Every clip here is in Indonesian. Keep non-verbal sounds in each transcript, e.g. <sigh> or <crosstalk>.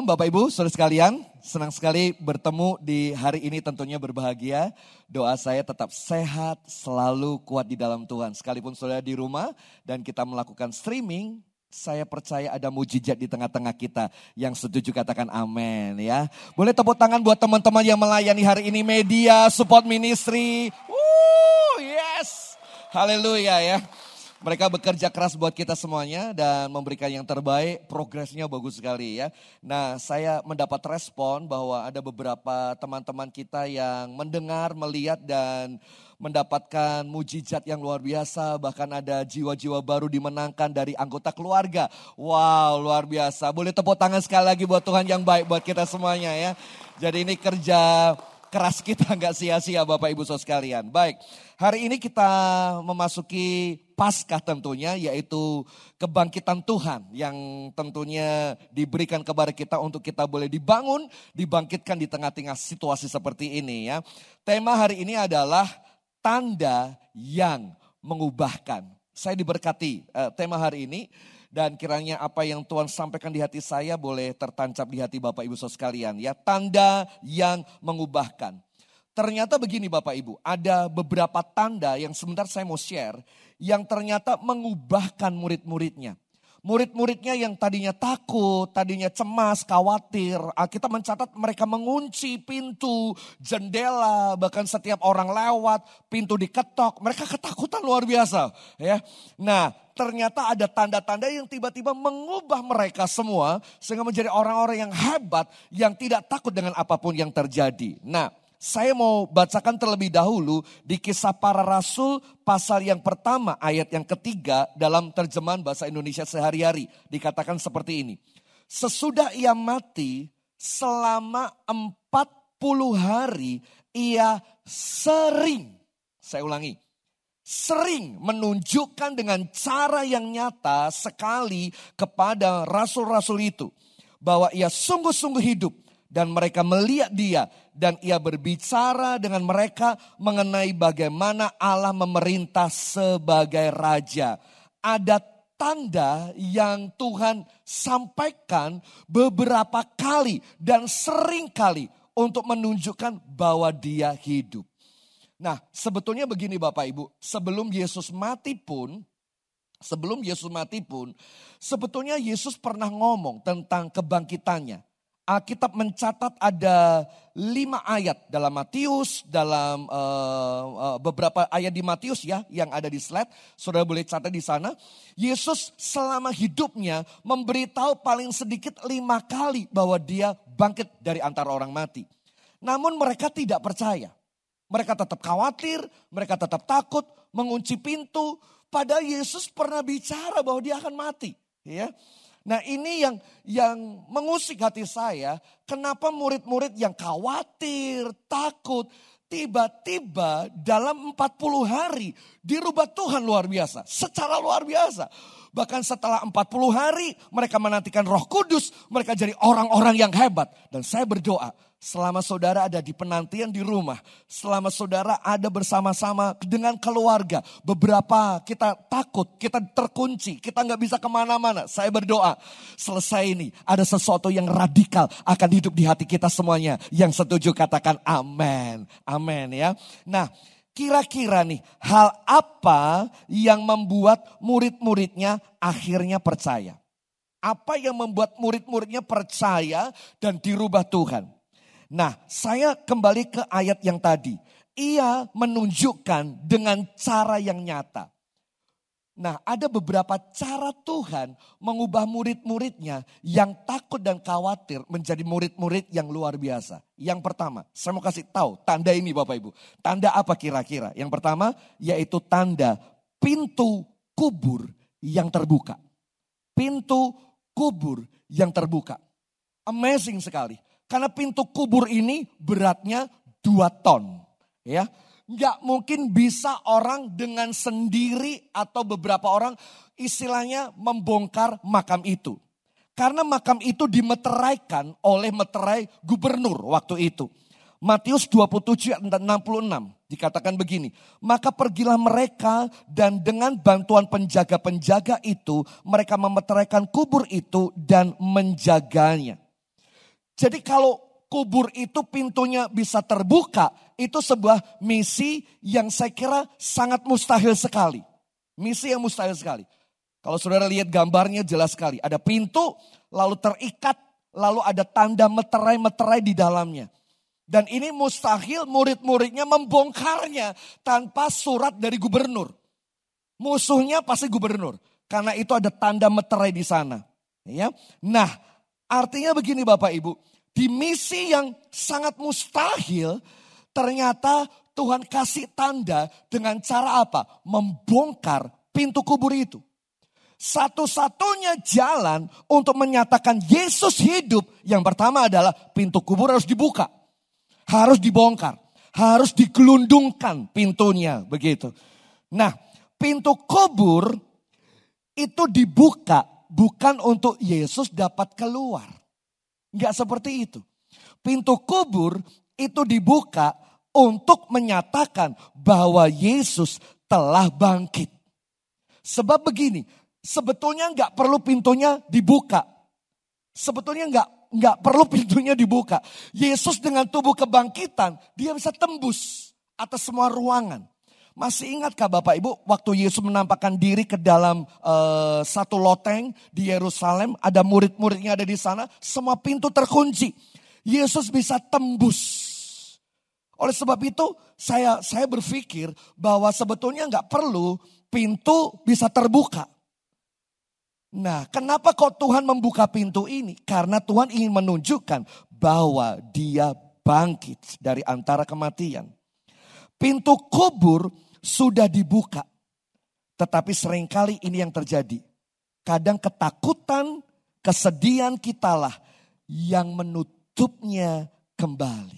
Shalom Bapak Ibu, saudara sekalian. senang sekali bertemu di hari ini tentunya berbahagia. Doa saya tetap sehat, selalu kuat di dalam Tuhan. Sekalipun saudara di rumah dan kita melakukan streaming, saya percaya ada mujizat di tengah-tengah kita yang setuju katakan amin ya. Boleh tepuk tangan buat teman-teman yang melayani hari ini media, support ministry. Woo, yes. Haleluya ya. Mereka bekerja keras buat kita semuanya dan memberikan yang terbaik. Progresnya bagus sekali ya. Nah, saya mendapat respon bahwa ada beberapa teman-teman kita yang mendengar, melihat dan mendapatkan mujizat yang luar biasa. Bahkan ada jiwa-jiwa baru dimenangkan dari anggota keluarga. Wow, luar biasa. Boleh tepuk tangan sekali lagi buat Tuhan yang baik buat kita semuanya ya. Jadi ini kerja keras kita <laughs> nggak sia-sia Bapak Ibu sekalian. Baik, hari ini kita memasuki Paskah tentunya yaitu kebangkitan Tuhan yang tentunya diberikan kepada kita untuk kita boleh dibangun, dibangkitkan di tengah-tengah situasi seperti ini ya. Tema hari ini adalah tanda yang mengubahkan. Saya diberkati uh, tema hari ini dan kiranya apa yang Tuhan sampaikan di hati saya boleh tertancap di hati Bapak Ibu Saudara sekalian ya. Tanda yang mengubahkan. Ternyata begini Bapak Ibu, ada beberapa tanda yang sebentar saya mau share yang ternyata mengubahkan murid-muridnya. Murid-muridnya yang tadinya takut, tadinya cemas, khawatir. Kita mencatat mereka mengunci pintu, jendela, bahkan setiap orang lewat, pintu diketok. Mereka ketakutan luar biasa. ya. Nah ternyata ada tanda-tanda yang tiba-tiba mengubah mereka semua. Sehingga menjadi orang-orang yang hebat, yang tidak takut dengan apa pun yang terjadi. Nah saya mau bacakan terlebih dahulu di kisah para rasul pasal yang pertama ayat yang ketiga dalam terjemahan bahasa Indonesia sehari-hari. Dikatakan seperti ini. Sesudah ia mati selama 40 hari ia sering, saya ulangi, sering menunjukkan dengan cara yang nyata sekali kepada rasul-rasul itu. Bahwa ia sungguh-sungguh hidup dan mereka melihat dia dan ia berbicara dengan mereka mengenai bagaimana Allah memerintah sebagai raja. Ada tanda yang Tuhan sampaikan beberapa kali dan sering kali untuk menunjukkan bahwa dia hidup. Nah, sebetulnya begini Bapak Ibu, sebelum Yesus mati pun Sebelum Yesus mati pun, sebetulnya Yesus pernah ngomong tentang kebangkitannya. Alkitab mencatat ada lima ayat dalam Matius, dalam uh, uh, beberapa ayat di Matius ya yang ada di slide, saudara boleh catat di sana. Yesus selama hidupnya memberitahu paling sedikit lima kali bahwa dia bangkit dari antara orang mati. Namun mereka tidak percaya. Mereka tetap khawatir, mereka tetap takut, mengunci pintu. Padahal Yesus pernah bicara bahwa dia akan mati. Ya, Nah ini yang yang mengusik hati saya, kenapa murid-murid yang khawatir, takut, tiba-tiba dalam 40 hari dirubah Tuhan luar biasa, secara luar biasa. Bahkan setelah 40 hari mereka menantikan roh kudus, mereka jadi orang-orang yang hebat. Dan saya berdoa, selama saudara ada di penantian di rumah, selama saudara ada bersama-sama dengan keluarga, beberapa kita takut, kita terkunci, kita nggak bisa ke mana-mana. Saya berdoa, selesai ini ada sesuatu yang radikal akan hidup di hati kita semuanya. Yang setuju katakan amin, amin ya. Nah Kira-kira nih hal apa yang membuat murid-muridnya akhirnya percaya? Apa yang membuat murid-muridnya percaya dan dirubah Tuhan? Nah, saya kembali ke ayat yang tadi. Ia menunjukkan dengan cara yang nyata. Nah, ada beberapa cara Tuhan mengubah murid-muridnya yang takut dan khawatir menjadi murid-murid yang luar biasa. Yang pertama, saya mau kasih tahu tanda ini Bapak Ibu. Tanda apa kira-kira? Yang pertama yaitu tanda pintu kubur yang terbuka. Pintu kubur yang terbuka. Amazing sekali. Karena pintu kubur ini beratnya 2 ton. Ya, Nggak mungkin bisa orang dengan sendiri atau beberapa orang istilahnya membongkar makam itu. Karena makam itu dimeteraikan oleh meterai gubernur waktu itu. Matius 27 66 dikatakan begini. Maka pergilah mereka dan dengan bantuan penjaga-penjaga itu mereka memeteraikan kubur itu dan menjaganya. Jadi kalau kubur itu pintunya bisa terbuka, itu sebuah misi yang saya kira sangat mustahil sekali. Misi yang mustahil sekali. Kalau saudara lihat gambarnya jelas sekali. Ada pintu, lalu terikat, lalu ada tanda meterai-meterai di dalamnya. Dan ini mustahil murid-muridnya membongkarnya tanpa surat dari gubernur. Musuhnya pasti gubernur. Karena itu ada tanda meterai di sana. Ya. Nah, artinya begini Bapak Ibu. Di misi yang sangat mustahil, ternyata Tuhan kasih tanda dengan cara apa? Membongkar pintu kubur itu. Satu-satunya jalan untuk menyatakan Yesus hidup, yang pertama adalah pintu kubur harus dibuka. Harus dibongkar. Harus digelundungkan pintunya, begitu. Nah, pintu kubur itu dibuka bukan untuk Yesus dapat keluar. Enggak seperti itu. Pintu kubur itu dibuka untuk menyatakan bahwa Yesus telah bangkit. Sebab begini, sebetulnya enggak perlu pintunya dibuka. Sebetulnya enggak enggak perlu pintunya dibuka. Yesus dengan tubuh kebangkitan, dia bisa tembus atas semua ruangan. Masih ingatkah Bapak Ibu waktu Yesus menampakkan diri ke dalam uh, satu loteng di Yerusalem, ada murid-muridnya ada di sana, semua pintu terkunci. Yesus bisa tembus. Oleh sebab itu saya saya berpikir bahwa sebetulnya nggak perlu pintu bisa terbuka. Nah, kenapa kok Tuhan membuka pintu ini? Karena Tuhan ingin menunjukkan bahwa Dia bangkit dari antara kematian. Pintu kubur sudah dibuka. Tetapi sering kali ini yang terjadi. Kadang ketakutan, kesedihan kitalah yang menutupnya kembali.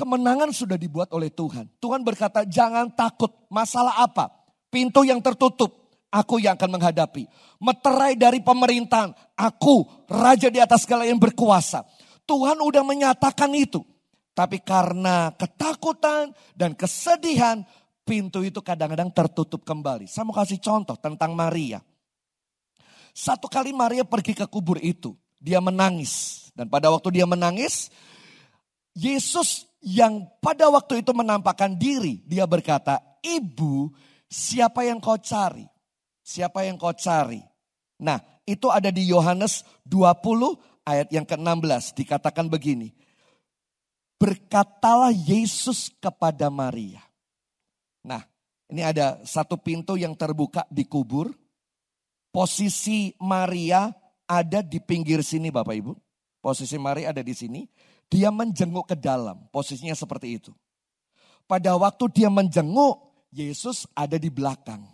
Kemenangan sudah dibuat oleh Tuhan. Tuhan berkata, "Jangan takut. Masalah apa? Pintu yang tertutup, aku yang akan menghadapi. Meterai dari pemerintahan, aku raja di atas segala yang berkuasa." Tuhan udah menyatakan itu. Tapi karena ketakutan dan kesedihan, pintu itu kadang-kadang tertutup kembali. Saya mau kasih contoh tentang Maria. Satu kali Maria pergi ke kubur itu, dia menangis. Dan pada waktu dia menangis, Yesus yang pada waktu itu menampakkan diri, dia berkata, Ibu, siapa yang kau cari? Siapa yang kau cari? Nah, itu ada di Yohanes 20 ayat yang ke-16. Dikatakan begini, berkatalah Yesus kepada Maria. Nah, ini ada satu pintu yang terbuka di kubur. Posisi Maria ada di pinggir sini Bapak Ibu. Posisi Maria ada di sini. Dia menjenguk ke dalam. Posisinya seperti itu. Pada waktu dia menjenguk, Yesus ada di belakang.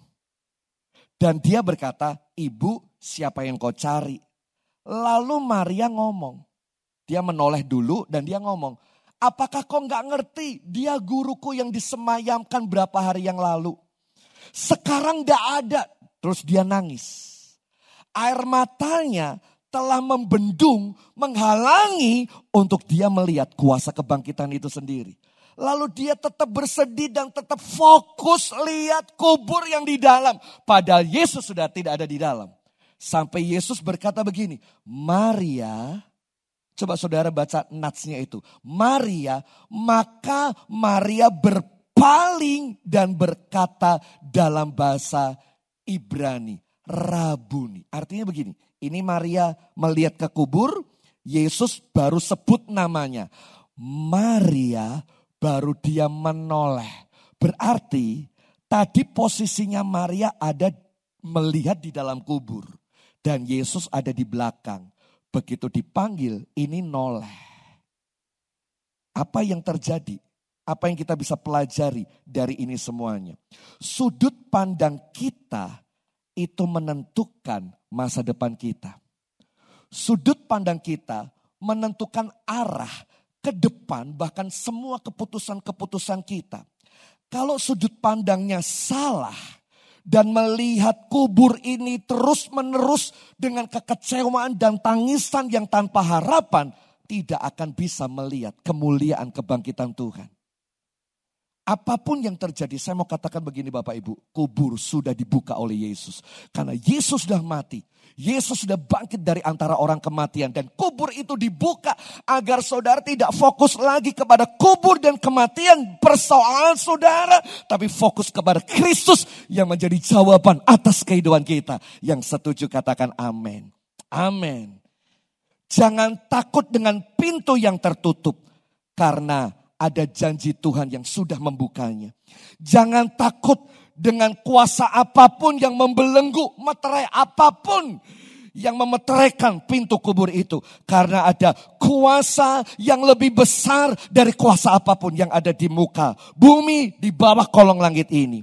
Dan dia berkata, ibu siapa yang kau cari? Lalu Maria ngomong. Dia menoleh dulu dan dia ngomong, Apakah kau nggak ngerti? Dia guruku yang disemayamkan berapa hari yang lalu. Sekarang nggak ada. Terus dia nangis. Air matanya telah membendung, menghalangi untuk dia melihat kuasa kebangkitan itu sendiri. Lalu dia tetap bersedih dan tetap fokus lihat kubur yang di dalam. Padahal Yesus sudah tidak ada di dalam. Sampai Yesus berkata begini, Maria, Coba saudara baca natsnya itu. Maria, maka Maria berpaling dan berkata dalam bahasa Ibrani. Rabuni. Artinya begini, ini Maria melihat ke kubur, Yesus baru sebut namanya. Maria baru dia menoleh. Berarti tadi posisinya Maria ada melihat di dalam kubur. Dan Yesus ada di belakang. Begitu dipanggil, ini noleh. Apa yang terjadi? Apa yang kita bisa pelajari dari ini semuanya? Sudut pandang kita itu menentukan masa depan kita. Sudut pandang kita menentukan arah ke depan bahkan semua keputusan-keputusan kita. Kalau sudut pandangnya salah, dan melihat kubur ini terus-menerus dengan kekecewaan dan tangisan yang tanpa harapan, tidak akan bisa melihat kemuliaan kebangkitan Tuhan. Apa pun yang terjadi, saya mau katakan begini Bapak Ibu, kubur sudah dibuka oleh Yesus. Karena Yesus sudah mati, Yesus sudah bangkit dari antara orang kematian dan kubur itu dibuka agar saudara tidak fokus lagi kepada kubur dan kematian persoalan saudara, tapi fokus kepada Kristus yang menjadi jawaban atas kehidupan kita. Yang setuju katakan amin. Amin. Jangan takut dengan pintu yang tertutup karena ada janji Tuhan yang sudah membukanya. Jangan takut dengan kuasa apa pun yang membelenggu, meterai apa pun yang memeteraikan pintu kubur itu. Karena ada kuasa yang lebih besar dari kuasa apa pun yang ada di muka bumi, di bawah kolong langit ini.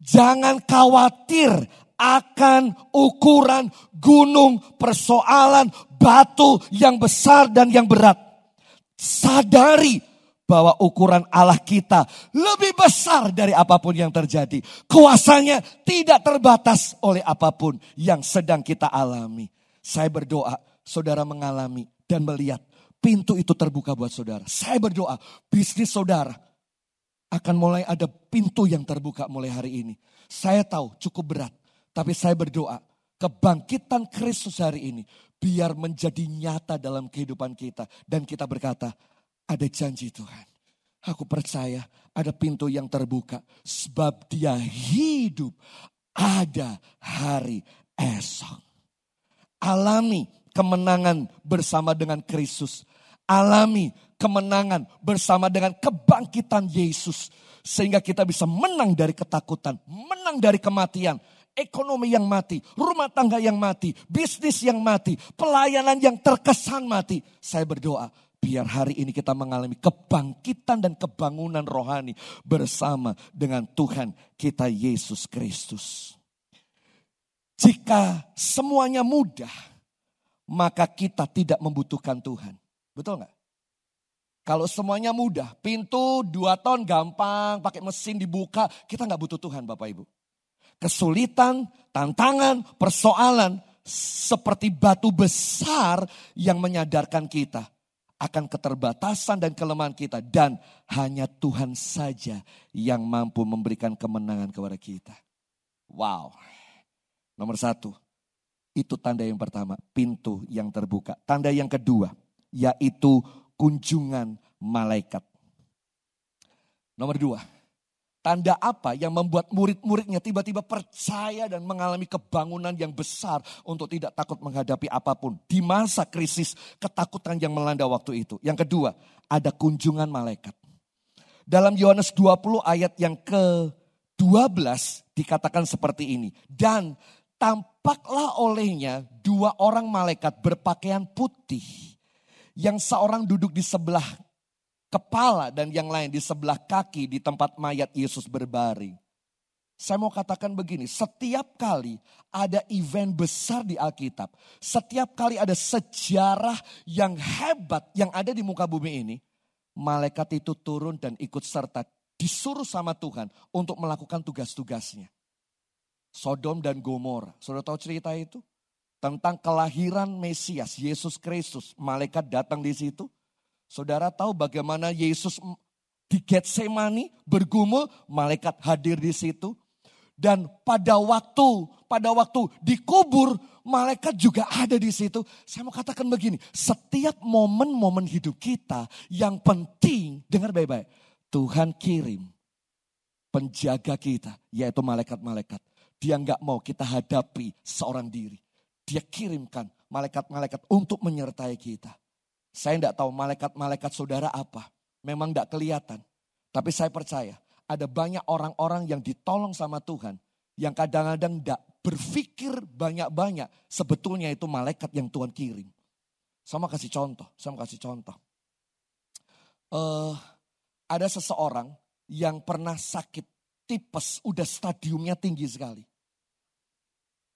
Jangan khawatir akan ukuran gunung, persoalan, batu yang besar dan yang berat. Sadari bahwa ukuran Allah kita lebih besar dari apa pun yang terjadi. Kuasanya tidak terbatas oleh apa pun yang sedang kita alami. Saya berdoa, saudara mengalami dan melihat pintu itu terbuka buat saudara. Saya berdoa, bisnis saudara akan mulai ada pintu yang terbuka mulai hari ini. Saya tahu cukup berat, tapi saya berdoa kebangkitan Kristus hari ini biar menjadi nyata dalam kehidupan kita dan kita berkata, ada janji Tuhan. Aku percaya ada pintu yang terbuka. Sebab dia hidup ada hari esok. Alami kemenangan bersama dengan Kristus. Alami kemenangan bersama dengan kebangkitan Yesus. Sehingga kita bisa menang dari ketakutan, menang dari kematian, ekonomi yang mati, rumah tangga yang mati, bisnis yang mati, pelayanan yang terkesan mati. Saya berdoa, Biar hari ini kita mengalami kebangkitan dan kebangunan rohani bersama dengan Tuhan kita Yesus Kristus. Jika semuanya mudah, maka kita tidak membutuhkan Tuhan. Betul nggak? Kalau semuanya mudah, pintu dua ton gampang, pakai mesin dibuka, kita nggak butuh Tuhan Bapak Ibu. Kesulitan, tantangan, persoalan seperti batu besar yang menyadarkan kita akan keterbatasan dan kelemahan kita. Dan hanya Tuhan saja yang mampu memberikan kemenangan kepada kita. Wow. Nomor satu, itu tanda yang pertama, pintu yang terbuka. Tanda yang kedua, yaitu kunjungan malaikat. Nomor dua, Tanda apa yang membuat murid-muridnya tiba-tiba percaya dan mengalami kebangunan yang besar untuk tidak takut menghadapi apa pun di masa krisis ketakutan yang melanda waktu itu. Yang kedua, ada kunjungan malaikat. Dalam Yohanes 20 ayat yang ke-12 dikatakan seperti ini. Dan tampaklah olehnya dua orang malaikat berpakaian putih yang seorang duduk di sebelah kepala dan yang lain di sebelah kaki di tempat mayat Yesus berbaring. Saya mau katakan begini, setiap kali ada event besar di Alkitab, setiap kali ada sejarah yang hebat yang ada di muka bumi ini, malaikat itu turun dan ikut serta disuruh sama Tuhan untuk melakukan tugas-tugasnya. Sodom dan Gomora, sudah tahu cerita itu? Tentang kelahiran Mesias, Yesus Kristus, malaikat datang di situ, Saudara tahu bagaimana Yesus di Getsemani bergumul, malaikat hadir di situ. Dan pada waktu, pada waktu dikubur, malaikat juga ada di situ. Saya mau katakan begini, setiap momen-momen hidup kita yang penting, dengar baik-baik. Tuhan kirim penjaga kita, yaitu malaikat-malaikat. Dia nggak mau kita hadapi seorang diri. Dia kirimkan malaikat-malaikat untuk menyertai kita. Saya tidak tahu malaikat-malaikat saudara apa. Memang tidak kelihatan. Tapi saya percaya ada banyak orang-orang yang ditolong sama Tuhan. Yang kadang-kadang tidak berpikir banyak-banyak. Sebetulnya itu malaikat yang Tuhan kirim. Sama kasih contoh, sama kasih contoh. Uh, ada seseorang yang pernah sakit tipes, udah stadiumnya tinggi sekali.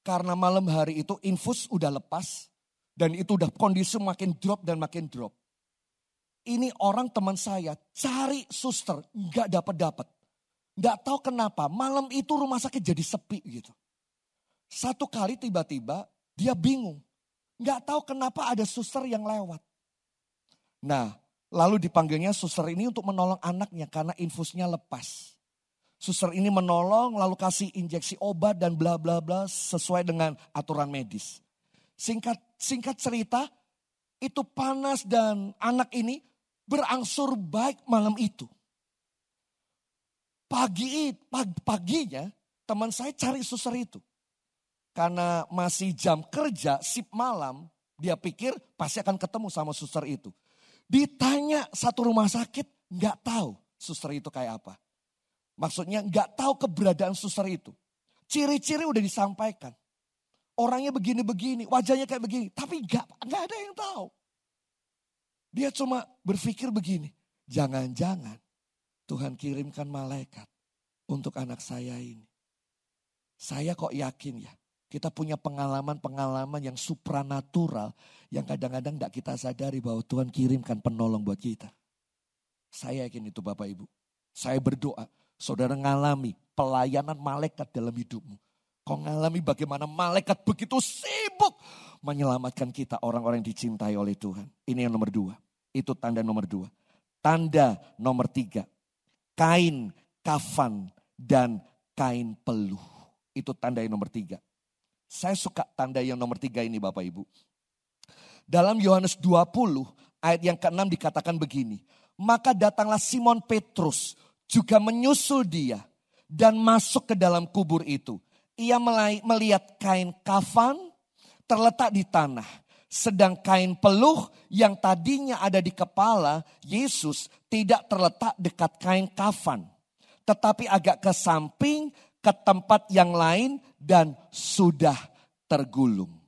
Karena malam hari itu infus udah lepas, dan itu udah kondisi makin drop dan makin drop. Ini orang teman saya cari suster, nggak dapat dapat. Nggak tahu kenapa malam itu rumah sakit jadi sepi gitu. Satu kali tiba-tiba dia bingung. Nggak tahu kenapa ada suster yang lewat. Nah Lalu dipanggilnya suster ini untuk menolong anaknya karena infusnya lepas. Suster ini menolong lalu kasih injeksi obat dan bla bla bla sesuai dengan aturan medis. Singkat singkat cerita, itu panas dan anak ini berangsur baik malam itu. Pagi, pagi paginya teman saya cari suster itu. Karena masih jam kerja, sip malam, dia pikir pasti akan ketemu sama suster itu. Ditanya satu rumah sakit, nggak tahu suster itu kayak apa. Maksudnya nggak tahu keberadaan suster itu. Ciri-ciri udah disampaikan. Orangnya begini-begini, wajahnya kayak begini. Tapi nggak nggak ada yang tahu. Dia cuma berpikir begini. Jangan-jangan Tuhan kirimkan malaikat untuk anak saya ini. Saya kok yakin ya, kita punya pengalaman-pengalaman yang supranatural yang kadang-kadang tidak kita sadari bahwa Tuhan kirimkan penolong buat kita. Saya yakin itu Bapak Ibu. Saya berdoa, saudara ngalami pelayanan malaikat dalam hidupmu. Kau ngalami bagaimana malaikat begitu sibuk menyelamatkan kita orang-orang yang dicintai oleh Tuhan. Ini yang nomor dua. Itu tanda nomor dua. Tanda nomor tiga. Kain, kafan, dan kain peluh. Itu tanda yang nomor tiga. Saya suka tanda yang nomor tiga ini Bapak Ibu. Dalam Yohanes 20 ayat yang ke-6 dikatakan begini. Maka datanglah Simon Petrus juga menyusul dia dan masuk ke dalam kubur itu. Ia melihat kain kafan terletak di tanah. Sedang kain peluh yang tadinya ada di kepala Yesus tidak terletak dekat kain kafan. Tetapi agak ke samping ke tempat yang lain dan sudah tergulung.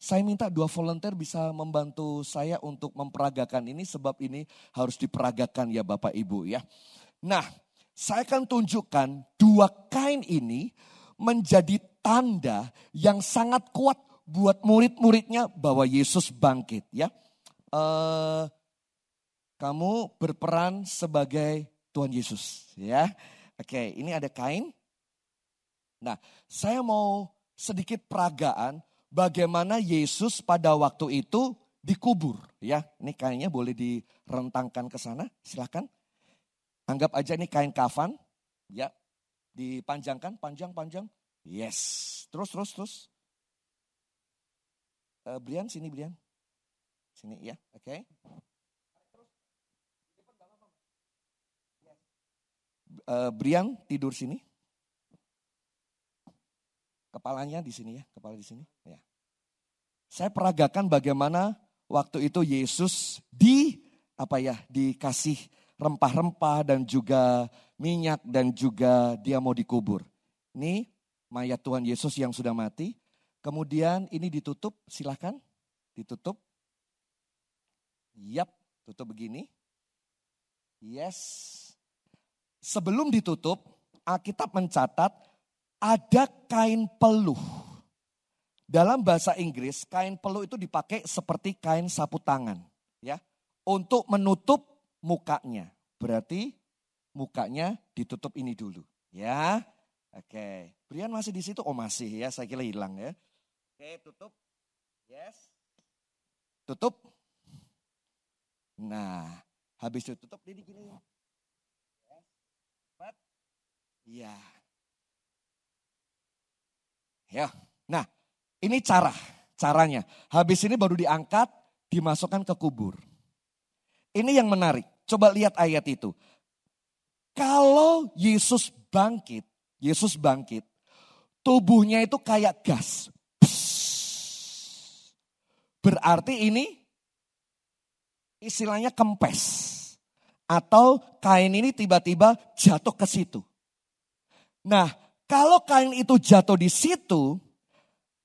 Saya minta dua volunteer bisa membantu saya untuk memperagakan ini sebab ini harus diperagakan ya Bapak Ibu ya. Nah, saya akan tunjukkan dua kain ini menjadi tanda yang sangat kuat buat murid-muridnya bahwa Yesus bangkit ya. Uh, kamu berperan sebagai Tuhan Yesus ya. Oke, ini ada kain Nah, saya mau sedikit peragaan bagaimana Yesus pada waktu itu dikubur ya. Ini kainnya boleh direntangkan ke sana, silakan. Anggap aja ini kain kafan, ya. Dipanjangkan, panjang-panjang. Yes. Terus, terus, terus. Uh, Brian, sini Brian. Sini ya, oke. Okay. Uh, Brian tidur sini. Kepalanya di sini ya, kepala di sini. Ya. Saya peragakan bagaimana waktu itu Yesus di apa ya, dikasih rempah-rempah dan juga minyak dan juga dia mau dikubur. Ini mayat Tuhan Yesus yang sudah mati. Kemudian ini ditutup, silahkan ditutup. Yap, tutup begini. Yes. Sebelum ditutup, Alkitab mencatat ada kain peluh. Dalam bahasa Inggris, kain peluh itu dipakai seperti kain sapu tangan, ya, untuk menutup mukanya. Berarti mukanya ditutup ini dulu, ya. Oke, Brian masih di situ? Oh masih ya, saya kira hilang ya. Oke, tutup. Yes. Tutup. Nah, habis ditutup jadi gini. Yes. Iya. Ya. Nah, ini cara, caranya. Habis ini baru diangkat, dimasukkan ke kubur. Ini yang menarik. Coba lihat ayat itu. Kalau Yesus bangkit, Yesus bangkit, tubuhnya itu kayak gas. Berarti ini istilahnya kempes. Atau kain ini tiba-tiba jatuh ke situ. Nah, kalau kain itu jatuh di situ,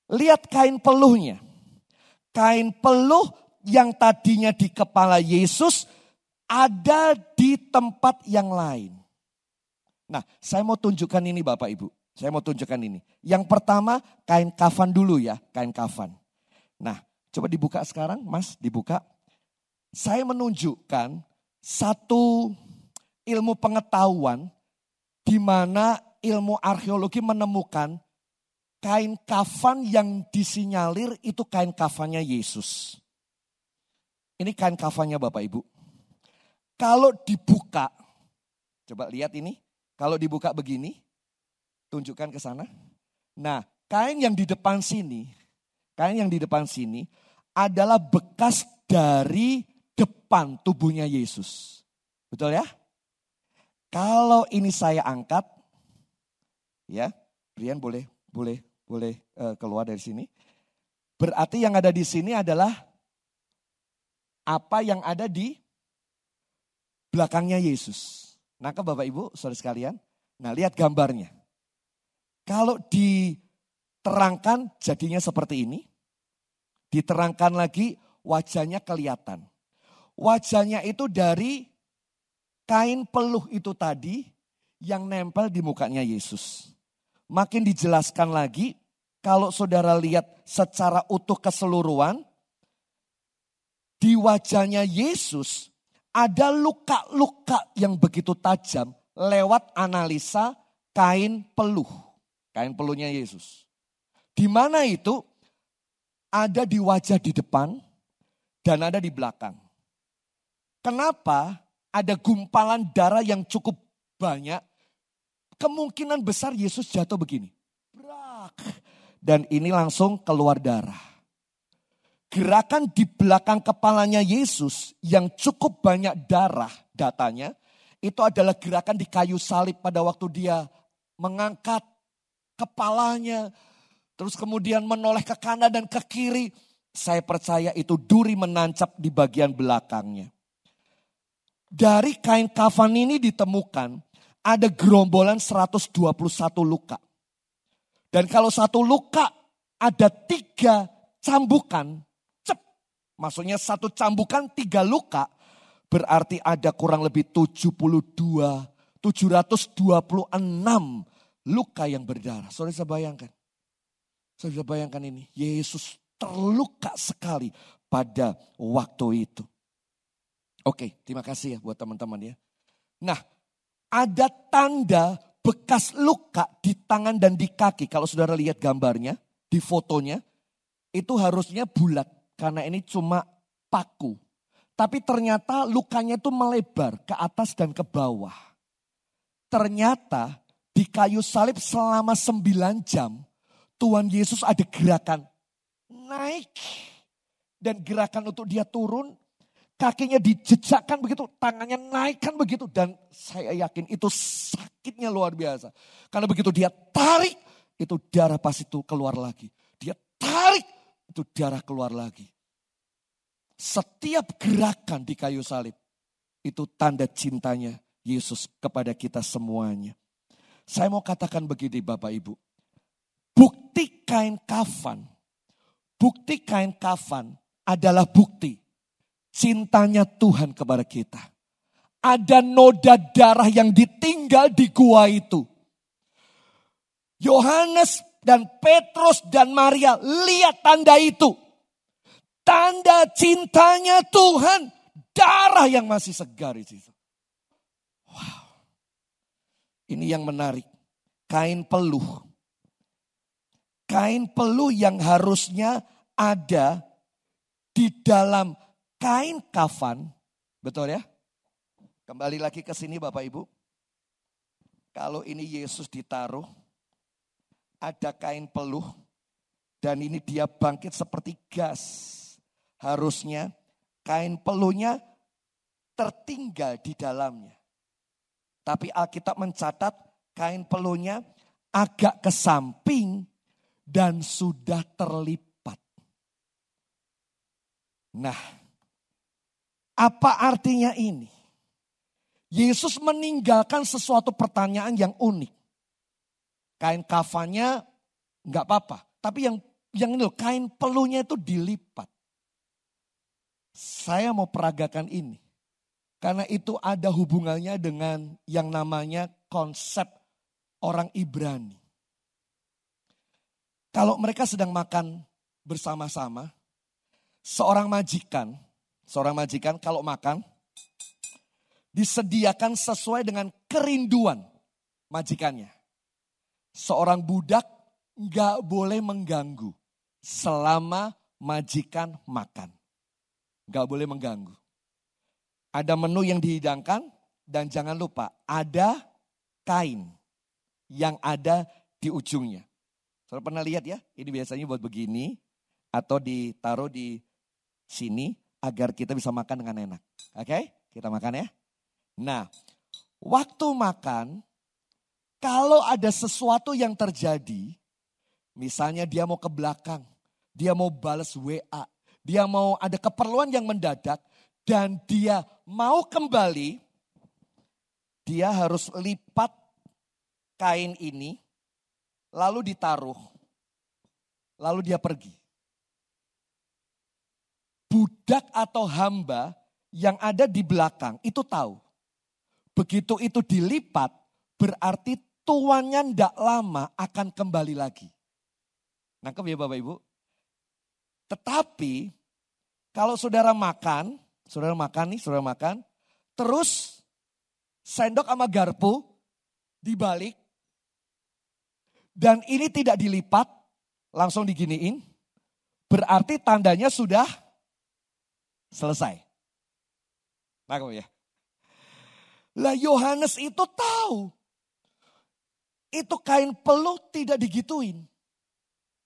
lihat kain peluhnya. Kain peluh yang tadinya di kepala Yesus ada di tempat yang lain. Nah, saya mau tunjukkan ini Bapak Ibu. Saya mau tunjukkan ini. Yang pertama kain kafan dulu ya, kain kafan. Nah, coba dibuka sekarang, Mas, dibuka. Saya menunjukkan satu ilmu pengetahuan di mana ilmu arkeologi menemukan kain kafan yang disinyalir itu kain kafannya Yesus. Ini kain kafannya Bapak Ibu. Kalau dibuka, coba lihat ini. Kalau dibuka begini, tunjukkan ke sana. Nah, kain yang di depan sini, kain yang di depan sini adalah bekas dari depan tubuhnya Yesus. Betul ya? Kalau ini saya angkat, ya, Brian boleh boleh boleh uh, keluar dari sini. Berarti yang ada di sini adalah apa yang ada di belakangnya Yesus. Nah, Bapak Ibu, saudara sekalian, nah lihat gambarnya. Kalau diterangkan jadinya seperti ini. Diterangkan lagi wajahnya kelihatan. Wajahnya itu dari kain peluh itu tadi yang nempel di mukanya Yesus. Makin dijelaskan lagi, kalau saudara lihat secara utuh keseluruhan, di wajahnya Yesus ada luka-luka yang begitu tajam lewat analisa kain peluh. Kain peluhnya Yesus. Di mana itu? Ada di wajah di depan dan ada di belakang. Kenapa ada gumpalan darah yang cukup banyak? Kemungkinan besar Yesus jatuh begini. Brak. Dan ini langsung keluar darah gerakan di belakang kepalanya Yesus yang cukup banyak darah datanya, itu adalah gerakan di kayu salib pada waktu dia mengangkat kepalanya, terus kemudian menoleh ke kanan dan ke kiri. Saya percaya itu duri menancap di bagian belakangnya. Dari kain kafan ini ditemukan ada gerombolan 121 luka. Dan kalau satu luka ada tiga cambukan Maksudnya satu cambukan tiga luka berarti ada kurang lebih 72, 726 luka yang berdarah. Saudara bisa bayangkan. Saudara bisa bayangkan ini. Yesus terluka sekali pada waktu itu. Oke, terima kasih ya buat teman-teman ya. Nah, ada tanda bekas luka di tangan dan di kaki. Kalau saudara lihat gambarnya, di fotonya, itu harusnya bulat. Karena ini cuma paku. Tapi ternyata lukanya itu melebar ke atas dan ke bawah. Ternyata di kayu salib selama sembilan jam Tuhan Yesus ada gerakan naik. Dan gerakan untuk dia turun, kakinya dijejakkan begitu, tangannya naikkan begitu. Dan saya yakin itu sakitnya luar biasa. Karena begitu dia tarik, itu darah pas itu keluar lagi. Itu darah keluar lagi. Setiap gerakan di kayu salib itu tanda cintanya Yesus kepada kita semuanya. Saya mau katakan begini Bapak Ibu. Bukti kain kafan, bukti kain kafan adalah bukti cintanya Tuhan kepada kita. Ada noda darah yang ditinggal di gua itu. Yohanes dan Petrus dan Maria lihat tanda itu. Tanda cintanya Tuhan. Darah yang masih segar itu. Wow. Ini yang menarik. Kain peluh. Kain peluh yang harusnya ada di dalam kain kafan. Betul ya? Kembali lagi ke sini Bapak Ibu. Kalau ini Yesus ditaruh ada kain peluh dan ini dia bangkit seperti gas. Harusnya kain peluhnya tertinggal di dalamnya. Tapi Alkitab mencatat kain peluhnya agak ke samping dan sudah terlipat. Nah, apa artinya ini? Yesus meninggalkan sesuatu pertanyaan yang unik kain kafannya nggak apa-apa. Tapi yang yang ini kain peluhnya itu dilipat. Saya mau peragakan ini. Karena itu ada hubungannya dengan yang namanya konsep orang Ibrani. Kalau mereka sedang makan bersama-sama, seorang majikan, seorang majikan kalau makan disediakan sesuai dengan kerinduan majikannya seorang budak nggak boleh mengganggu selama majikan makan. Nggak boleh mengganggu. Ada menu yang dihidangkan dan jangan lupa ada kain yang ada di ujungnya. Saudara pernah lihat ya? Ini biasanya buat begini atau ditaruh di sini agar kita bisa makan dengan enak. Oke, kita makan ya. Nah, waktu makan kalau ada sesuatu yang terjadi, misalnya dia mau ke belakang, dia mau balas WA, dia mau ada keperluan yang mendadak, dan dia mau kembali, dia harus lipat kain ini, lalu ditaruh, lalu dia pergi. Budak atau hamba yang ada di belakang itu tahu. Begitu itu dilipat, berarti tuannya ndak lama akan kembali lagi. Nangkep ya Bapak Ibu? Tetapi kalau saudara makan, saudara makan nih, saudara makan, terus sendok sama garpu dibalik, dan ini tidak dilipat, langsung diginiin, berarti tandanya sudah selesai. Nangkep ya? Lah Yohanes itu tahu. Itu kain peluh tidak digituin.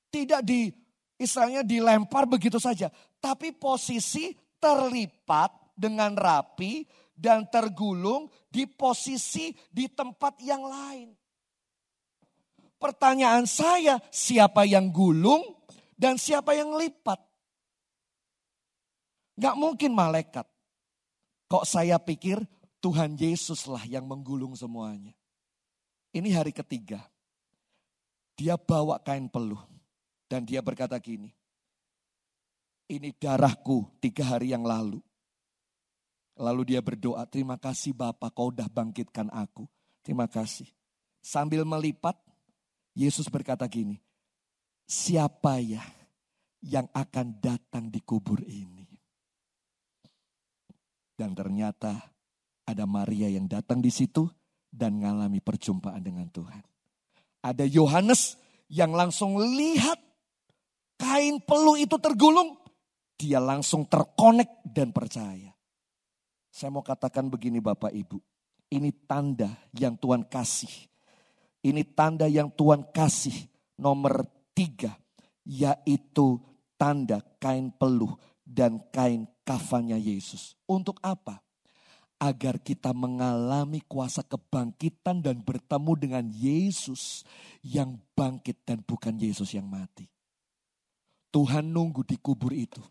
Tidak di istilahnya dilempar begitu saja. Tapi posisi terlipat dengan rapi dan tergulung di posisi di tempat yang lain. Pertanyaan saya, siapa yang gulung dan siapa yang lipat? Gak mungkin malaikat. Kok saya pikir Tuhan Yesuslah yang menggulung semuanya. Ini hari ketiga. Dia bawa kain peluh. Dan dia berkata gini, ini darahku tiga hari yang lalu. Lalu dia berdoa, terima kasih Bapak kau udah bangkitkan aku. Terima kasih. Sambil melipat, Yesus berkata gini, siapa ya yang akan datang di kubur ini? Dan ternyata ada Maria yang datang di situ dan mengalami perjumpaan dengan Tuhan. Ada Yohanes yang langsung lihat kain peluh itu tergulung, dia langsung terkonek dan percaya. Saya mau katakan begini Bapak Ibu, ini tanda yang Tuhan kasih. Ini tanda yang Tuhan kasih nomor tiga, yaitu tanda kain peluh dan kain kafannya Yesus. Untuk apa? Agar kita mengalami kuasa kebangkitan dan bertemu dengan Yesus yang bangkit dan bukan Yesus yang mati. Tuhan nunggu di kubur itu.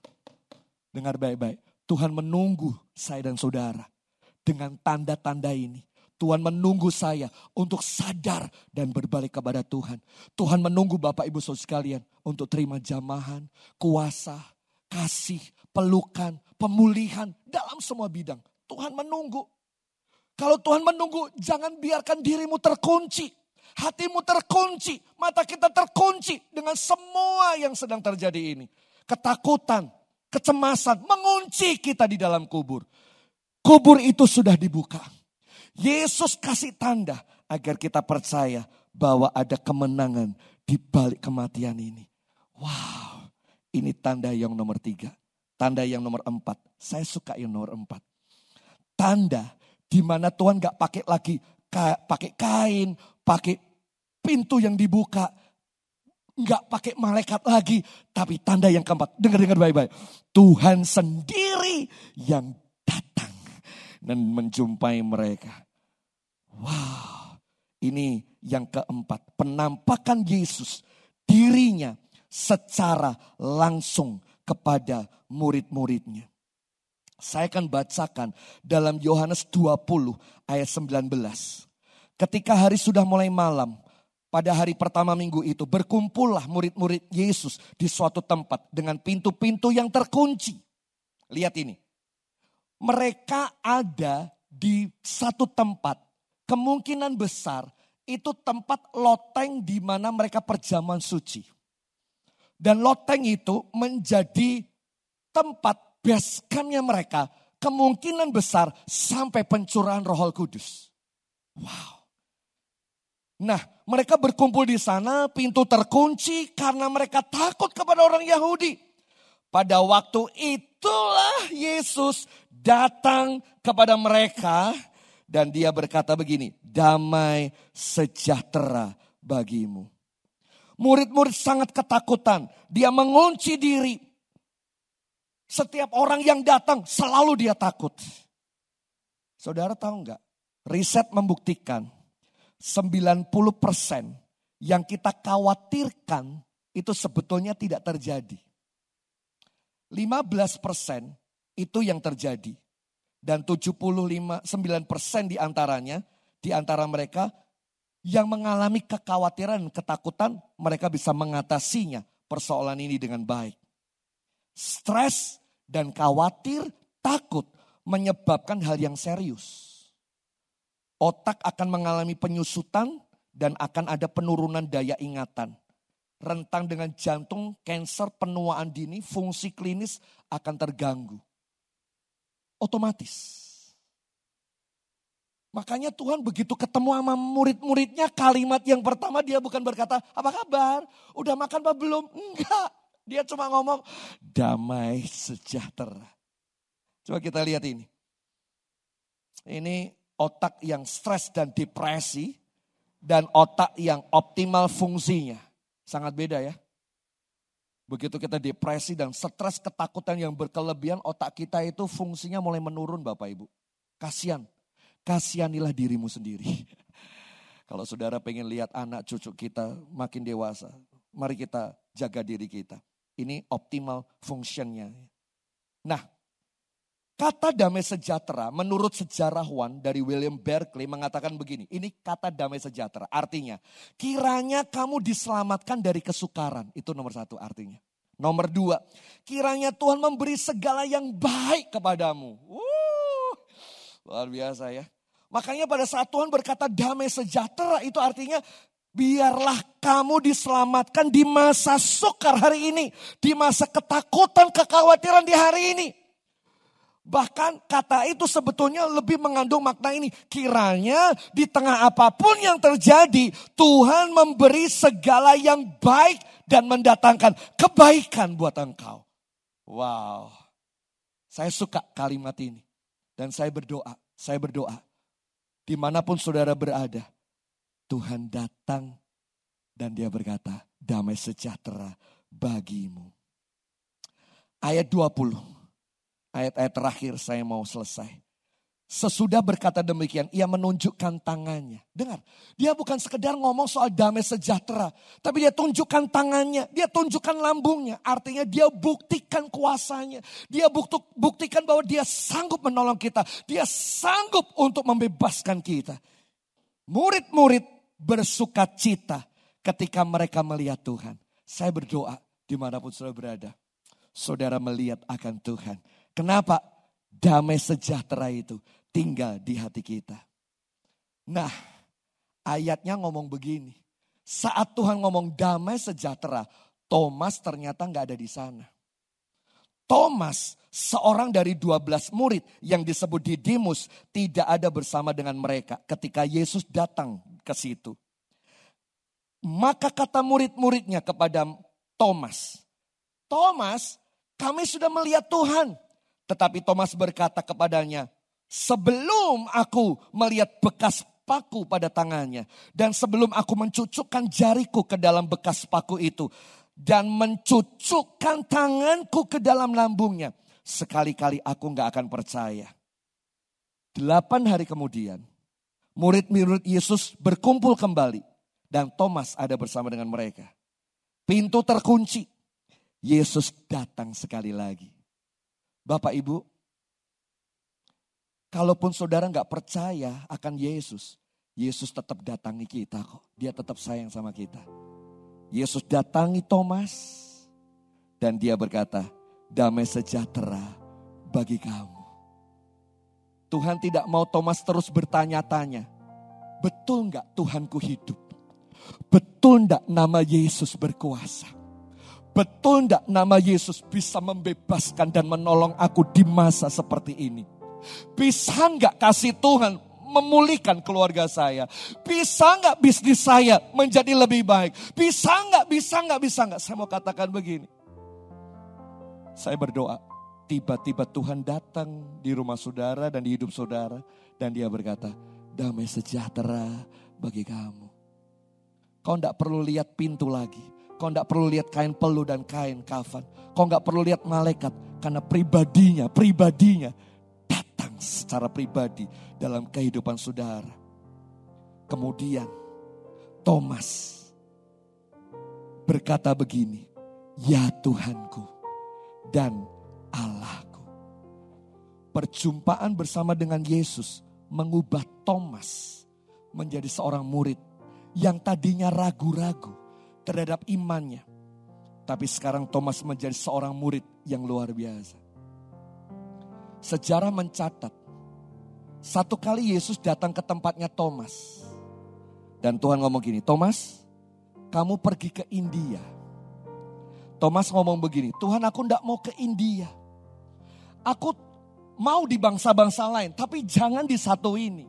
Dengar baik-baik. Tuhan menunggu saya dan saudara. Dengan tanda-tanda ini. Tuhan menunggu saya untuk sadar dan berbalik kepada Tuhan. Tuhan menunggu Bapak Ibu Saudara sekalian untuk terima jamahan, kuasa, kasih, pelukan, pemulihan dalam semua bidang. Tuhan menunggu. Kalau Tuhan menunggu, jangan biarkan dirimu terkunci. Hatimu terkunci, mata kita terkunci dengan semua yang sedang terjadi ini. Ketakutan, kecemasan mengunci kita di dalam kubur. Kubur itu sudah dibuka. Yesus kasih tanda agar kita percaya bahwa ada kemenangan di balik kematian ini. Wow, ini tanda yang nomor tiga. Tanda yang nomor empat. Saya suka yang nomor empat. Tanda di mana Tuhan gak pakai lagi pakai kain, pakai pintu yang dibuka. Enggak pakai malaikat lagi. Tapi tanda yang keempat. Dengar-dengar baik-baik. Tuhan sendiri yang datang. Dan menjumpai mereka. Wow. Ini yang keempat. Penampakan Yesus. Dirinya secara langsung kepada murid-muridnya. Saya akan bacakan dalam Yohanes 20 ayat 19. Ketika hari sudah mulai malam, pada hari pertama minggu itu berkumpullah murid-murid Yesus di suatu tempat dengan pintu-pintu yang terkunci. Lihat ini. Mereka ada di satu tempat. Kemungkinan besar itu tempat loteng di mana mereka perjamuan suci. Dan loteng itu menjadi tempat base campnya mereka. Kemungkinan besar sampai pencurahan roh kudus. Wow. Nah, mereka berkumpul di sana, pintu terkunci karena mereka takut kepada orang Yahudi. Pada waktu itulah Yesus datang kepada mereka dan dia berkata begini, damai sejahtera bagimu. Murid-murid sangat ketakutan. Dia mengunci diri. Setiap orang yang datang selalu dia takut. Saudara tahu nggak? Riset membuktikan 90% yang kita khawatirkan itu sebetulnya tidak terjadi. 15% itu yang terjadi. Dan 75 9% di antaranya, di antara mereka yang mengalami kekhawatiran, ketakutan, mereka bisa mengatasinya persoalan ini dengan baik. Stres dan khawatir, takut menyebabkan hal yang serius. Otak akan mengalami penyusutan dan akan ada penurunan daya ingatan. Rentang dengan jantung, kanker, penuaan dini, fungsi klinis akan terganggu otomatis. Makanya Tuhan begitu ketemu sama murid-muridnya kalimat yang pertama dia bukan berkata apa kabar, udah makan apa belum? Enggak, dia cuma ngomong damai sejahtera. Coba kita lihat ini. Ini otak yang stres dan depresi dan otak yang optimal fungsinya. Sangat beda ya. Begitu kita depresi dan stres ketakutan yang berkelebihan, otak kita itu fungsinya mulai menurun Bapak Ibu. Kasihan, kasihanilah dirimu sendiri. <laughs> Kalau saudara pengen lihat anak cucu kita makin dewasa, mari kita jaga diri kita. Ini optimal fungsinya. Nah, kata damai sejahtera menurut sejarawan dari William Berkeley mengatakan begini. Ini kata damai sejahtera artinya kiranya kamu diselamatkan dari kesukaran. Itu nomor satu artinya. Nomor dua, kiranya Tuhan memberi segala yang baik kepadamu. Uh, luar biasa ya. Makanya pada saat Tuhan berkata damai sejahtera itu artinya biarlah kamu diselamatkan di masa sukar hari ini. Di masa ketakutan, kekhawatiran di hari ini. Bahkan kata itu sebetulnya lebih mengandung makna ini. Kiranya di tengah apa pun yang terjadi, Tuhan memberi segala yang baik dan mendatangkan kebaikan buat engkau. Wow. Saya suka kalimat ini. Dan saya berdoa, saya berdoa. Di mana pun saudara berada, Tuhan datang dan dia berkata, damai sejahtera bagimu. Ayat 20 ayat-ayat terakhir saya mau selesai. Sesudah berkata demikian, ia menunjukkan tangannya. Dengar, dia bukan sekedar ngomong soal damai sejahtera. Tapi dia tunjukkan tangannya, dia tunjukkan lambungnya. Artinya dia buktikan kuasanya. Dia buktikan bahwa dia sanggup menolong kita. Dia sanggup untuk membebaskan kita. Murid-murid bersuka cita ketika mereka melihat Tuhan. Saya berdoa di mana pun saudara berada. Saudara melihat akan Tuhan Kenapa? Damai sejahtera itu tinggal di hati kita. Nah, ayatnya ngomong begini. Saat Tuhan ngomong damai sejahtera, Thomas ternyata nggak ada di sana. Thomas, seorang dari 12 murid yang disebut Didimus, tidak ada bersama dengan mereka ketika Yesus datang ke situ. Maka kata murid-muridnya kepada Thomas, Thomas, kami sudah melihat Tuhan. Tetapi Thomas berkata kepadanya, sebelum aku melihat bekas paku pada tangannya. Dan sebelum aku mencucukkan jariku ke dalam bekas paku itu. Dan mencucukkan tanganku ke dalam lambungnya. Sekali-kali aku nggak akan percaya. Delapan hari kemudian, murid-murid Yesus berkumpul kembali. Dan Thomas ada bersama dengan mereka. Pintu terkunci. Yesus datang sekali lagi. Bapak Ibu, kalaupun saudara nggak percaya akan Yesus, Yesus tetap datangi kita kok. Dia tetap sayang sama kita. Yesus datangi Thomas dan dia berkata, damai sejahtera bagi kamu. Tuhan tidak mau Thomas terus bertanya-tanya, betul nggak Tuhanku hidup? Betul nggak nama Yesus berkuasa? Betul tidak nama Yesus bisa membebaskan dan menolong aku di masa seperti ini? Bisa nggak kasih Tuhan memulihkan keluarga saya? Bisa nggak bisnis saya menjadi lebih baik? Bisa nggak, bisa nggak, bisa nggak? Saya mau katakan begini. Saya berdoa, tiba-tiba Tuhan datang di rumah saudara dan di hidup saudara. Dan dia berkata, damai sejahtera bagi kamu. Kau tidak perlu lihat pintu lagi. Kau tidak perlu lihat kain pelu dan kain kafan. Kau nggak perlu lihat malaikat. Karena pribadinya, pribadinya datang secara pribadi dalam kehidupan saudara. Kemudian Thomas berkata begini, Ya Tuhanku dan Allahku. Perjumpaan bersama dengan Yesus mengubah Thomas menjadi seorang murid yang tadinya ragu-ragu terhadap imannya. Tapi sekarang Thomas menjadi seorang murid yang luar biasa. Sejarah mencatat, satu kali Yesus datang ke tempatnya Thomas. Dan Tuhan ngomong gini, Thomas, kamu pergi ke India. Thomas ngomong begini, Tuhan aku ndak mau ke India. Aku mau di bangsa-bangsa lain, tapi jangan di satu ini.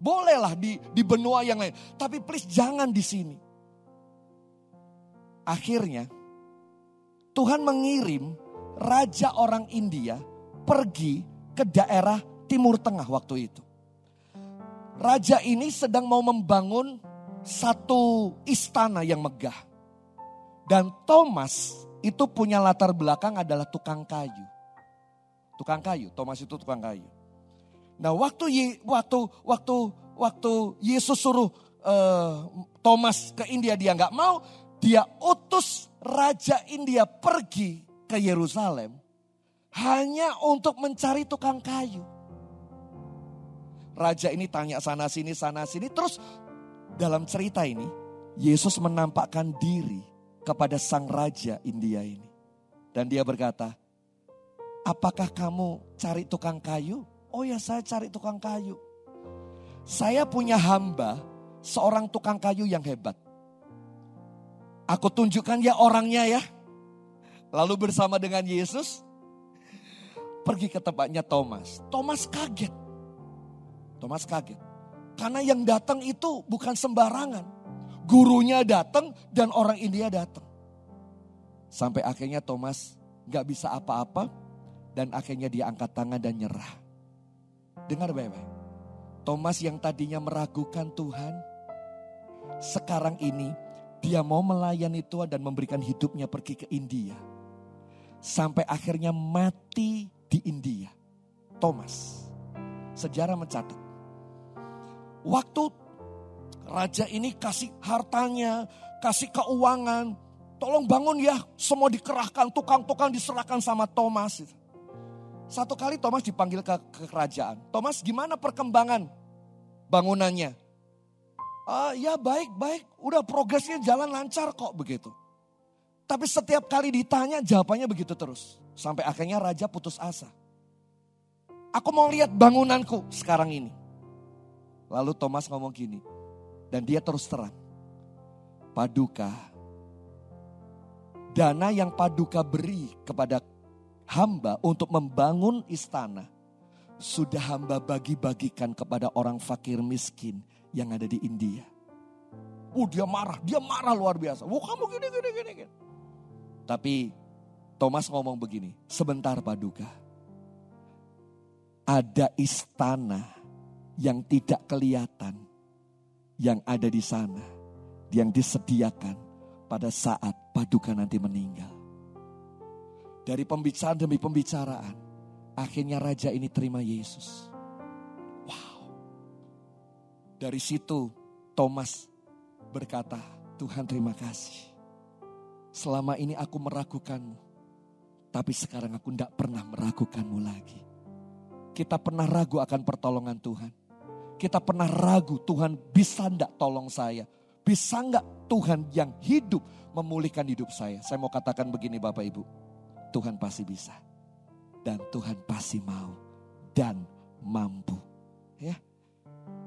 Bolehlah di, di benua yang lain, tapi please jangan di sini. Akhirnya Tuhan mengirim raja orang India pergi ke daerah Timur Tengah waktu itu. Raja ini sedang mau membangun satu istana yang megah. Dan Thomas itu punya latar belakang adalah tukang kayu. Tukang kayu, Thomas itu tukang kayu. Nah, waktu waktu waktu waktu Yesus suruh uh, Thomas ke India dia nggak mau, dia utus raja India pergi ke Yerusalem hanya untuk mencari tukang kayu. Raja ini tanya sana sini sana sini terus dalam cerita ini Yesus menampakkan diri kepada sang raja India ini. Dan dia berkata, apakah kamu cari tukang kayu? Oh ya saya cari tukang kayu. Saya punya hamba seorang tukang kayu yang hebat. Aku tunjukkan ya orangnya ya. Lalu bersama dengan Yesus pergi ke tempatnya Thomas. Thomas kaget. Thomas kaget. Karena yang datang itu bukan sembarangan. Gurunya datang dan orang India datang. Sampai akhirnya Thomas gak bisa apa-apa dan akhirnya dia angkat tangan dan nyerah. Dengar baik-baik. Thomas yang tadinya meragukan Tuhan, sekarang ini dia mau melayani Tuhan dan memberikan hidupnya pergi ke India. Sampai akhirnya mati di India. Thomas. Sejarah mencatat. Waktu raja ini kasih hartanya, kasih keuangan. Tolong bangun ya, semua dikerahkan, tukang-tukang diserahkan sama Thomas. Satu kali Thomas dipanggil ke, ke kerajaan. Thomas gimana perkembangan bangunannya? Uh, ya baik, baik. Udah progresnya jalan lancar kok begitu. Tapi setiap kali ditanya jawabannya begitu terus. Sampai akhirnya raja putus asa. Aku mau lihat bangunanku sekarang ini. Lalu Thomas ngomong gini. Dan dia terus terang. Paduka. Dana yang Paduka beri kepada hamba untuk membangun istana. Sudah hamba bagi-bagikan kepada orang fakir miskin yang ada di India. Oh dia marah, dia marah luar biasa. Oh kamu gini, gini, gini. gini. Tapi Thomas ngomong begini, sebentar Paduka. Ada istana yang tidak kelihatan yang ada di sana. Yang disediakan pada saat Paduka nanti meninggal. Dari pembicaraan demi pembicaraan, akhirnya raja ini terima Yesus. Dari situ Thomas berkata, Tuhan terima kasih. Selama ini aku meragukanmu. Tapi sekarang aku tidak pernah meragukanmu lagi. Kita pernah ragu akan pertolongan Tuhan. Kita pernah ragu Tuhan bisa tidak tolong saya. Bisa nggak Tuhan yang hidup memulihkan hidup saya. Saya mau katakan begini Bapak Ibu. Tuhan pasti bisa. Dan Tuhan pasti mau. Dan mampu. Ya,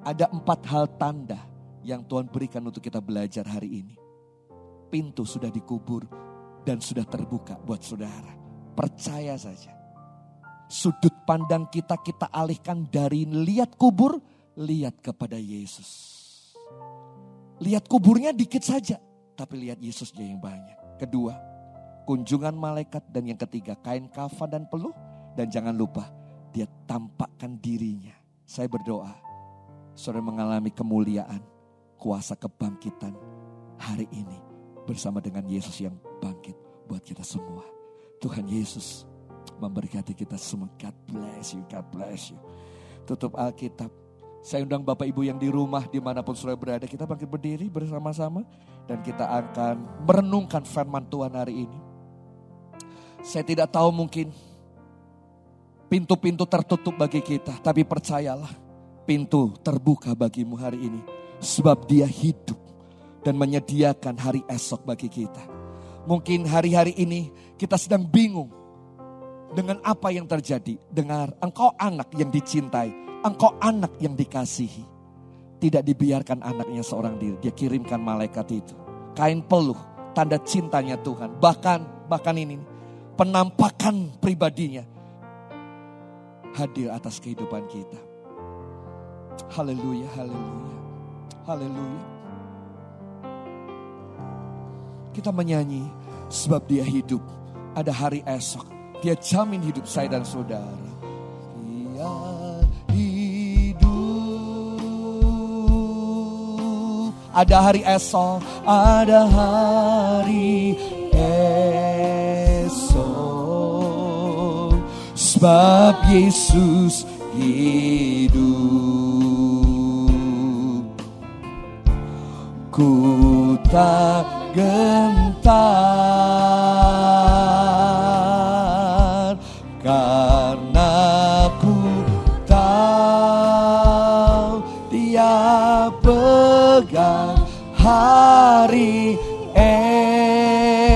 ada empat hal tanda yang Tuhan berikan untuk kita belajar hari ini. Pintu sudah dikubur dan sudah terbuka buat saudara. Percaya saja. Sudut pandang kita kita alihkan dari lihat kubur, lihat kepada Yesus. Lihat kuburnya dikit saja, tapi lihat Yesusnya yang banyak. Kedua, kunjungan malaikat dan yang ketiga kain kafan dan peluh dan jangan lupa dia tampakkan dirinya. Saya berdoa, saudara mengalami kemuliaan, kuasa kebangkitan hari ini bersama dengan Yesus yang bangkit buat kita semua. Tuhan Yesus memberkati kita semua. God bless you, God bless you. Tutup Alkitab. Saya undang Bapak Ibu yang di rumah di mana pun saudara berada. Kita bangkit berdiri bersama-sama. Dan kita akan merenungkan firman Tuhan hari ini. Saya tidak tahu mungkin pintu-pintu tertutup bagi kita. Tapi percayalah pintu terbuka bagimu hari ini. Sebab dia hidup dan menyediakan hari esok bagi kita. Mungkin hari-hari ini kita sedang bingung dengan apa yang terjadi. Dengar, engkau anak yang dicintai, engkau anak yang dikasihi. Tidak dibiarkan anaknya seorang diri, dia kirimkan malaikat itu. Kain peluh, tanda cintanya Tuhan. Bahkan, bahkan ini, penampakan pribadinya hadir atas kehidupan kita. Haleluya, haleluya, haleluya. Kita menyanyi sebab dia hidup. Ada hari esok. Dia jamin hidup saya dan saudara. Ada hari esok. Ada hari esok. Sebab Yesus hidup. Ku tak gentar hari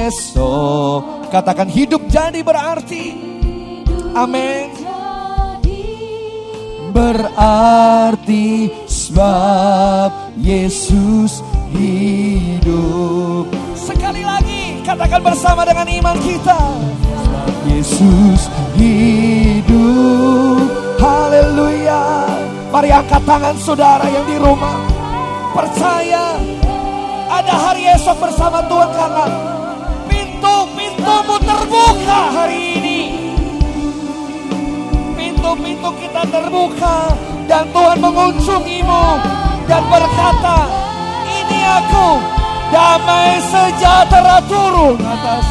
esok. Katakan hidup jadi berarti. Amin. Berarti sebab Yesus hidup. Sekali lagi katakan bersama dengan iman kita. Yesus hidup. Haleluya. Mari angkat tangan saudara yang di rumah. Percaya ada hari esok bersama Tuhan karena pintu-pintumu terbuka hari ini. Pintu-pintu kita terbuka dan Tuhan mengunjungimu dan berkata, ini aku damai sejahtera turun atas.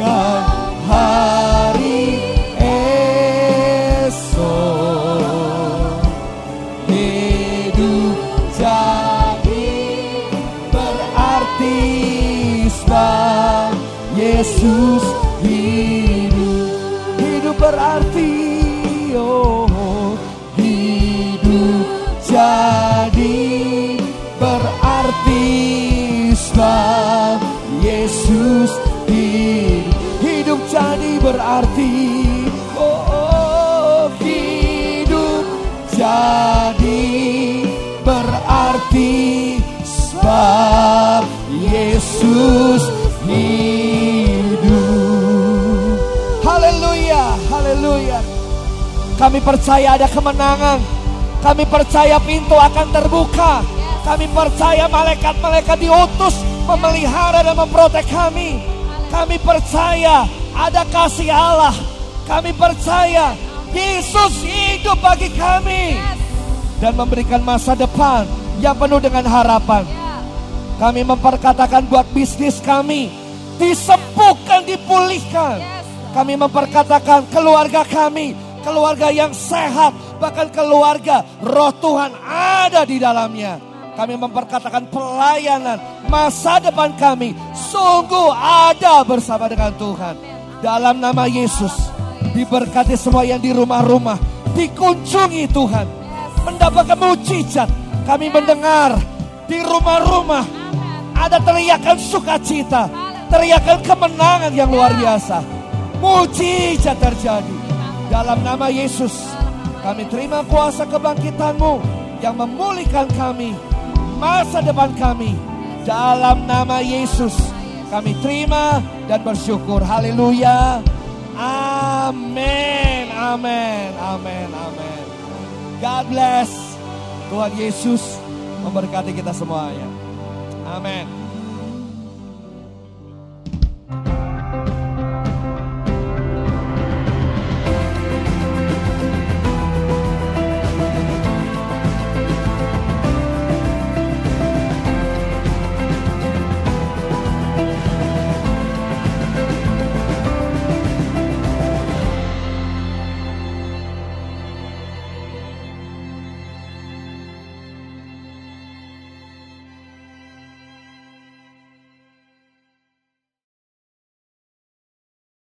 Dan hari kami percaya ada kemenangan kami percaya pintu akan terbuka kami percaya malaikat-malaikat diutus memelihara dan memprotek kami kami percaya ada kasih Allah. Kami percaya Yesus hidup bagi kami dan memberikan masa depan yang penuh dengan harapan. Kami memperkatakan buat bisnis kami disembuhkan, dipulihkan. Kami memperkatakan keluarga kami, keluarga yang sehat, bahkan keluarga roh Tuhan ada di dalamnya. Kami memperkatakan pelayanan masa depan kami sungguh ada bersama dengan Tuhan. Dalam nama Yesus diberkati semua yang di rumah-rumah dikunjungi Tuhan. Mendapatkan mujizat. Kami mendengar di rumah-rumah ada teriakan sukacita, teriakan kemenangan yang luar biasa. Mujizat terjadi. Dalam nama Yesus kami terima kuasa kebangkitanmu yang memulihkan kami masa depan kami. Dalam nama Yesus kami terima dan bersyukur. Haleluya. Amin. Amin. Amin. Amin. God bless. Tuhan Yesus memberkati kita semuanya. Amin.